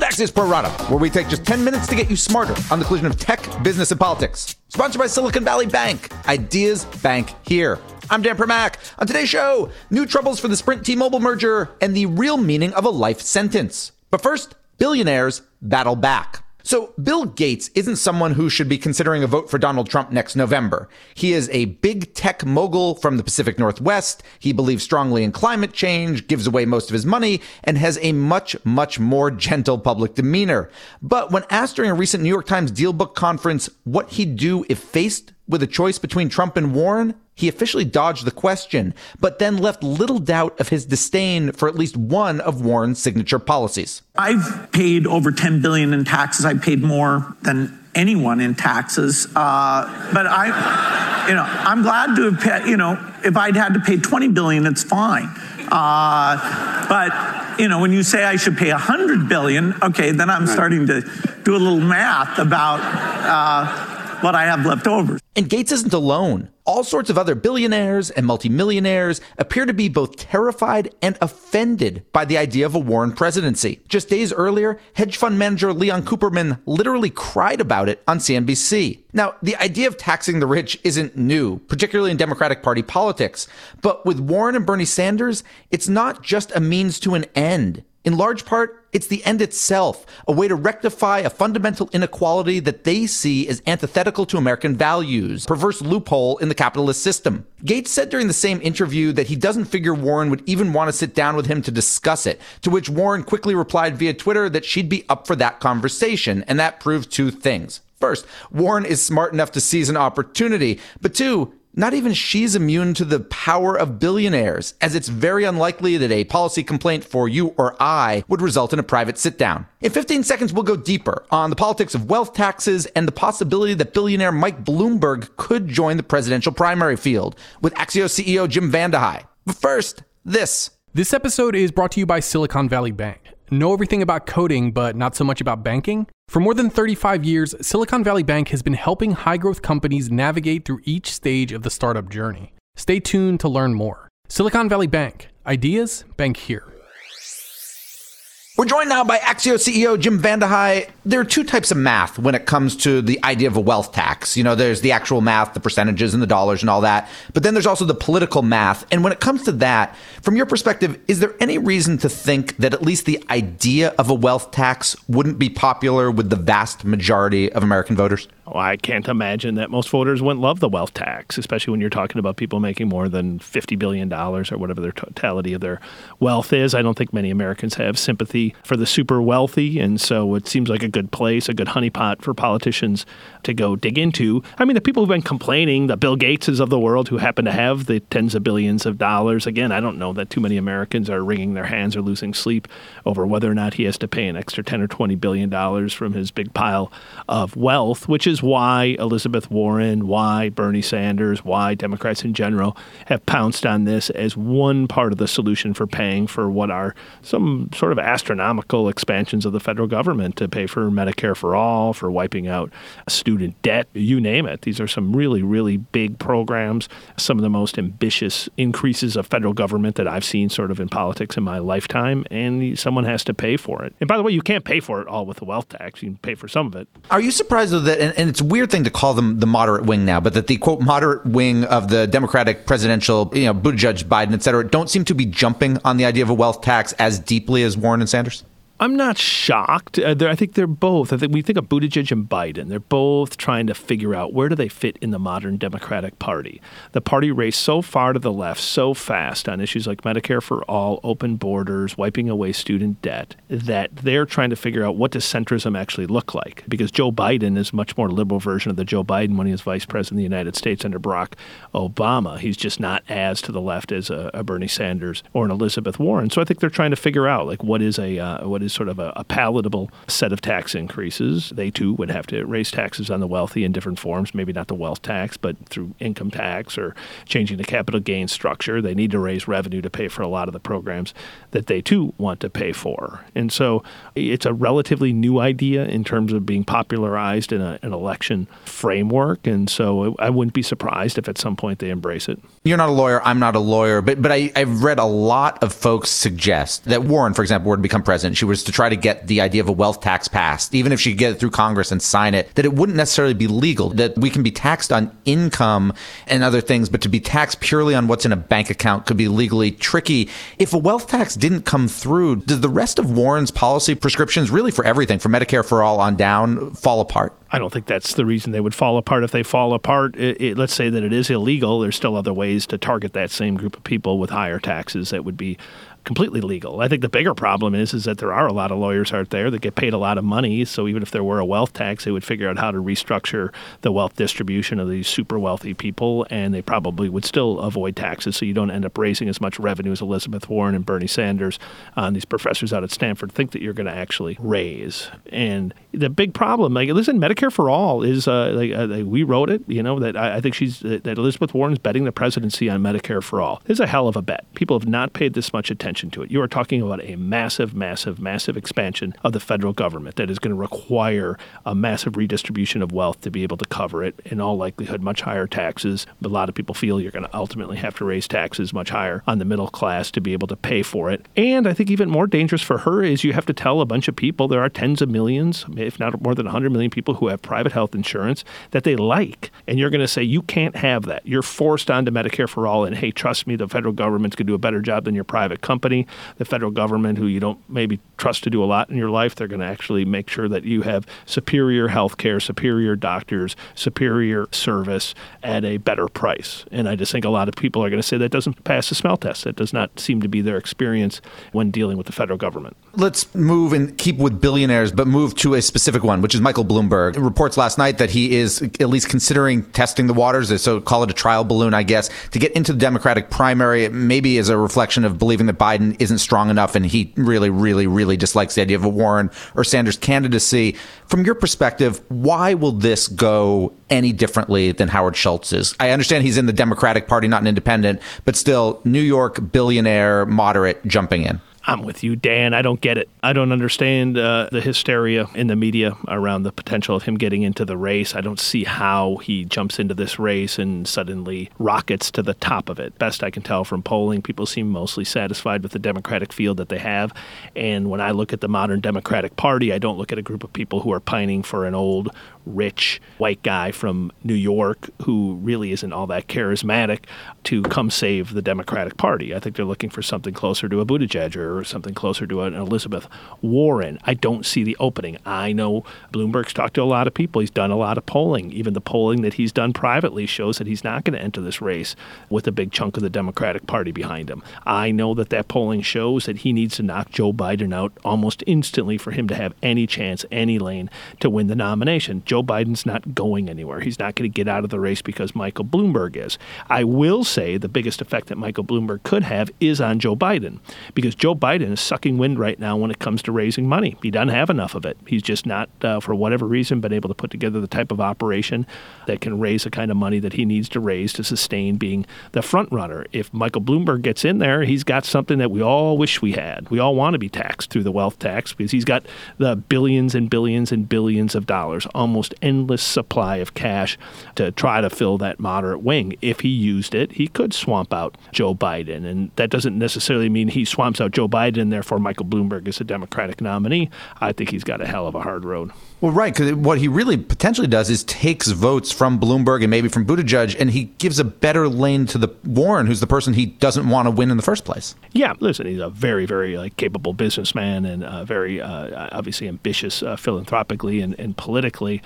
Axios Pro Rata, where we take just 10 minutes to get you smarter on the collision of tech, business, and politics. Sponsored by Silicon Valley Bank. Ideas bank here. I'm Dan Primack. On today's show, new troubles for the Sprint T-Mobile merger and the real meaning of a life sentence. But first, billionaires battle back. So, Bill Gates isn't someone who should be considering a vote for Donald Trump next November. He is a big tech mogul from the Pacific Northwest. He believes strongly in climate change, gives away most of his money, and has a much, much more gentle public demeanor. But when asked during a recent New York Times Dealbook conference what he'd do if faced with a choice between Trump and Warren, he officially dodged the question, but then left little doubt of his disdain for at least one of Warren's signature policies. I've paid over 10 billion in taxes. I paid more than anyone in taxes. Uh, but I, you know, I'm glad to have paid, you know, if I'd had to pay 20 billion, it's fine. Uh, but, you know, when you say I should pay 100 billion, okay, then I'm starting to do a little math about, uh, what I have left over. And Gates isn't alone. All sorts of other billionaires and multimillionaires appear to be both terrified and offended by the idea of a Warren presidency. Just days earlier, hedge fund manager Leon Cooperman literally cried about it on CNBC. Now, the idea of taxing the rich isn't new, particularly in Democratic Party politics. But with Warren and Bernie Sanders, it's not just a means to an end. In large part, it's the end itself, a way to rectify a fundamental inequality that they see as antithetical to American values, perverse loophole in the capitalist system. Gates said during the same interview that he doesn't figure Warren would even want to sit down with him to discuss it, to which Warren quickly replied via Twitter that she'd be up for that conversation, and that proved two things. First, Warren is smart enough to seize an opportunity, but two, not even she's immune to the power of billionaires, as it's very unlikely that a policy complaint for you or I would result in a private sit down. In 15 seconds, we'll go deeper on the politics of wealth taxes and the possibility that billionaire Mike Bloomberg could join the presidential primary field with Axios CEO Jim Vandehei. But first, this. This episode is brought to you by Silicon Valley Bank. Know everything about coding, but not so much about banking? For more than 35 years, Silicon Valley Bank has been helping high growth companies navigate through each stage of the startup journey. Stay tuned to learn more. Silicon Valley Bank. Ideas bank here. We're joined now by Axios CEO Jim Vandehei. There are two types of math when it comes to the idea of a wealth tax. You know, there's the actual math, the percentages and the dollars and all that. But then there's also the political math. And when it comes to that, from your perspective, is there any reason to think that at least the idea of a wealth tax wouldn't be popular with the vast majority of American voters? Well, I can't imagine that most voters wouldn't love the wealth tax, especially when you're talking about people making more than $50 billion or whatever their totality of their wealth is. I don't think many Americans have sympathy for the super wealthy. And so it seems like a good place, a good honeypot for politicians to go dig into. I mean, the people who've been complaining, the Bill Gateses of the world who happen to have the tens of billions of dollars, again, I don't know that too many Americans are wringing their hands or losing sleep over whether or not he has to pay an extra 10 or 20 billion dollars from his big pile of wealth, which is why Elizabeth Warren, why Bernie Sanders, why Democrats in general have pounced on this as one part of the solution for paying for what are some sort of astronomical expansions of the federal government to pay for Medicare for all, for wiping out student debt, you name it. These are some really, really big programs, some of the most ambitious increases of federal government that I've seen sort of in politics in my lifetime, and someone has to pay for it. And by the way, you can't pay for it all with the wealth tax. You can pay for some of it. Are you surprised though that, and, and it's a weird thing to call them the moderate wing now, but that the quote moderate wing of the Democratic presidential, you know, Buttigieg, Biden, et cetera, don't seem to be jumping on the idea of a wealth tax as deeply as Warren and Sanders? Commanders. I'm not shocked. Uh, I think they're both. I think we think of Buttigieg and Biden. They're both trying to figure out where do they fit in the modern Democratic Party. The party raced so far to the left so fast on issues like Medicare for all, open borders, wiping away student debt that they're trying to figure out what does centrism actually look like. Because Joe Biden is much more liberal version of the Joe Biden when he was vice president of the United States under Barack Obama. He's just not as to the left as a, a Bernie Sanders or an Elizabeth Warren. So I think they're trying to figure out like what is a uh, sort of a, a, palatable set of tax increases. They too would have to raise taxes on the wealthy in different forms, maybe not the wealth tax, but through income tax or changing the capital gain structure. They need to raise revenue to pay for a lot of the programs that they too want to pay for. And so it's a relatively new idea in terms of being popularized in a, an election framework. And so I wouldn't be surprised if at some point they embrace it. You're not a lawyer. I'm not a lawyer. But, but I, I've read a lot of folks suggest that Warren, for example, were to become president. She was was to try to get the idea of a wealth tax passed, even if she could get it through Congress and sign it, that it wouldn't necessarily be legal, that we can be taxed on income and other things, but to be taxed purely on what's in a bank account could be legally tricky. If a wealth tax didn't come through, does the rest of Warren's policy prescriptions, really for everything, from Medicare for all on down, fall apart? I don't think that's the reason they would fall apart. If they fall apart, it, it, let's say that it is illegal, there's still other ways to target that same group of people with higher taxes that would be completely legal. I think the bigger problem is is that there are a lot of lawyers out there that get paid a lot of money. So even if there were a wealth tax, they would figure out how to restructure the wealth distribution of these super wealthy people, and they probably would still avoid taxes. So you don't end up raising as much revenue as Elizabeth Warren and Bernie Sanders uh, and these professors out at Stanford think that you're going to actually raise. And the big problem, like listen, Medicare for all is uh, like, uh, like, we wrote it. You know that I, I think she's that Elizabeth Warren's betting the presidency on Medicare for all. It's a hell of a bet. People have not paid this much attention to it. You are talking about a massive, massive, massive expansion of the federal government that is going to require a massive redistribution of wealth to be able to cover it. In all likelihood, much higher taxes. A lot of people feel you're going to ultimately have to raise taxes much higher on the middle class to be able to pay for it. And I think even more dangerous for her is you have to tell a bunch of people there are tens of millions, if not more than 100 million people who have private health insurance that they like. And you're going to say, you can't have that. You're forced onto Medicare for all. And hey, trust me, the federal government's going to do a better job than your private company the federal government, who you don't maybe trust to do a lot in your life, they're going to actually make sure that you have superior health care, superior doctors, superior service at a better price. And I just think a lot of people are going to say that doesn't pass the smell test. That does not seem to be their experience when dealing with the federal government. Let's move and keep with billionaires, but move to a specific one, which is Michael Bloomberg. Reports last night that he is at least considering testing the waters, so call it a trial balloon, I guess, to get into the Democratic primary, maybe as a reflection of believing that Biden isn't strong enough and he really, really, really dislikes the idea of a Warren or Sanders candidacy. From your perspective, why will this go any differently than Howard Schultz's? I understand he's in the Democratic Party, not an independent, but still New York billionaire, moderate, jumping in. I'm with you, Dan. I don't get it. I don't understand uh, the hysteria in the media around the potential of him getting into the race. I don't see how he jumps into this race and suddenly rockets to the top of it. Best I can tell from polling, people seem mostly satisfied with the Democratic field that they have. And when I look at the modern Democratic Party, I don't look at a group of people who are pining for an old rich white guy from New York who really isn't all that charismatic to come save the Democratic Party. I think they're looking for something closer to a Buttigieg or something closer to an Elizabeth Warren. I don't see the opening. I know Bloomberg's talked to a lot of people. He's done a lot of polling. Even the polling that he's done privately shows that he's not going to enter this race with a big chunk of the Democratic Party behind him. I know that that polling shows that he needs to knock Joe Biden out almost instantly for him to have any chance, any lane to win the nomination. Joe Joe Biden's not going anywhere. He's not going to get out of the race because Michael Bloomberg is. I will say the biggest effect that Michael Bloomberg could have is on Joe Biden because Joe Biden is sucking wind right now when it comes to raising money. He doesn't have enough of it. He's just not, uh, for whatever reason, been able to put together the type of operation that can raise the kind of money that he needs to raise to sustain being the front runner. If Michael Bloomberg gets in there, he's got something that we all wish we had. We all want to be taxed through the wealth tax because he's got the billions and billions and billions of dollars, almost almost endless supply of cash to try to fill that moderate wing. If he used it, he could swamp out Joe Biden. And that doesn't necessarily mean he swamps out Joe Biden therefore Michael Bloomberg is a Democratic nominee. I think he's got a hell of a hard road. Well, right, because what he really potentially does is takes votes from Bloomberg and maybe from Buttigieg, and he gives a better lane to the Warren, who's the person he doesn't want to win in the first place. Yeah, listen, he's a very, very like, capable businessman and uh, very uh, obviously ambitious uh, philanthropically and, and politically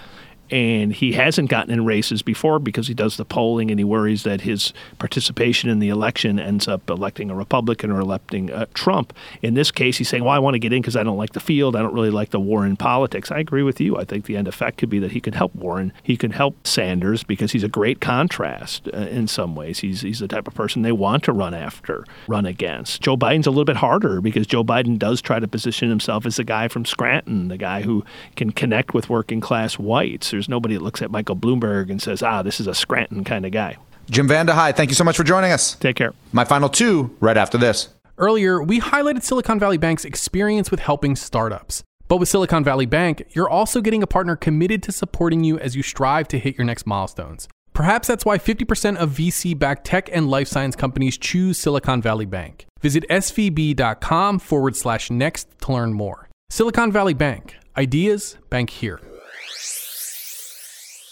and he hasn't gotten in races before because he does the polling and he worries that his participation in the election ends up electing a Republican or electing uh, Trump. In this case, he's saying, "Well, I want to get in because I don't like the field. I don't really like the Warren politics." I agree with you. I think the end effect could be that he could help Warren. He could help Sanders because he's a great contrast uh, in some ways. He's he's the type of person they want to run after, run against. Joe Biden's a little bit harder because Joe Biden does try to position himself as the guy from Scranton, the guy who can connect with working class whites. There's nobody that looks at Michael Bloomberg and says, ah, this is a Scranton kind of guy. Jim Vandehei, thank you so much for joining us. Take care. My final two right after this. Earlier, we highlighted Silicon Valley Bank's experience with helping startups. But with Silicon Valley Bank, you're also getting a partner committed to supporting you as you strive to hit your next milestones. Perhaps that's why 50% of VC backed tech and life science companies choose Silicon Valley Bank. Visit svb.com forward slash next to learn more. Silicon Valley Bank. Ideas bank here.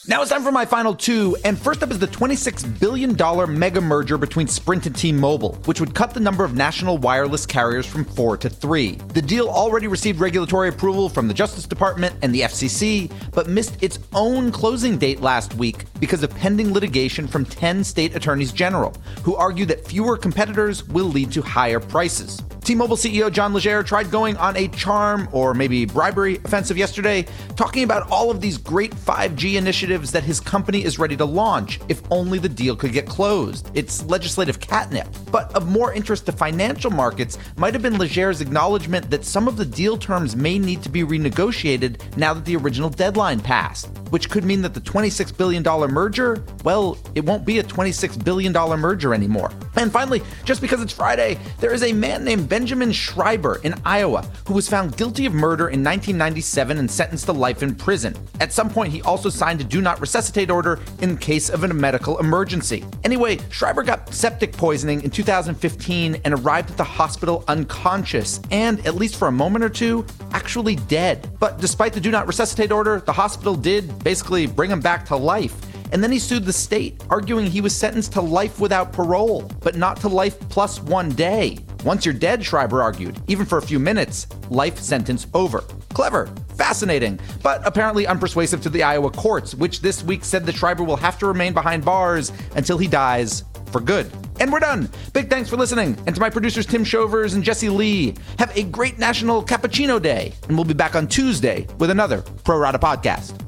Now it's time for my final two, and first up is the $26 billion mega merger between Sprint and T Mobile, which would cut the number of national wireless carriers from four to three. The deal already received regulatory approval from the Justice Department and the FCC, but missed its own closing date last week because of pending litigation from 10 state attorneys general, who argue that fewer competitors will lead to higher prices. T-Mobile CEO John Legere tried going on a charm or maybe bribery offensive yesterday, talking about all of these great 5G initiatives that his company is ready to launch if only the deal could get closed. It's legislative catnip. But of more interest to financial markets might have been Legere's acknowledgement that some of the deal terms may need to be renegotiated now that the original deadline passed, which could mean that the $26 billion merger, well, it won't be a $26 billion merger anymore. And finally, just because it's Friday, there is a man named Benjamin Schreiber in Iowa, who was found guilty of murder in 1997 and sentenced to life in prison. At some point, he also signed a do not resuscitate order in case of a medical emergency. Anyway, Schreiber got septic poisoning in 2015 and arrived at the hospital unconscious and, at least for a moment or two, actually dead. But despite the do not resuscitate order, the hospital did basically bring him back to life. And then he sued the state, arguing he was sentenced to life without parole, but not to life plus one day. Once you're dead, Schreiber argued, even for a few minutes, life sentence over. Clever, fascinating, but apparently unpersuasive to the Iowa courts, which this week said that Schreiber will have to remain behind bars until he dies for good. And we're done. Big thanks for listening. And to my producers, Tim Shovers and Jesse Lee, have a great National Cappuccino Day. And we'll be back on Tuesday with another Pro Rata podcast.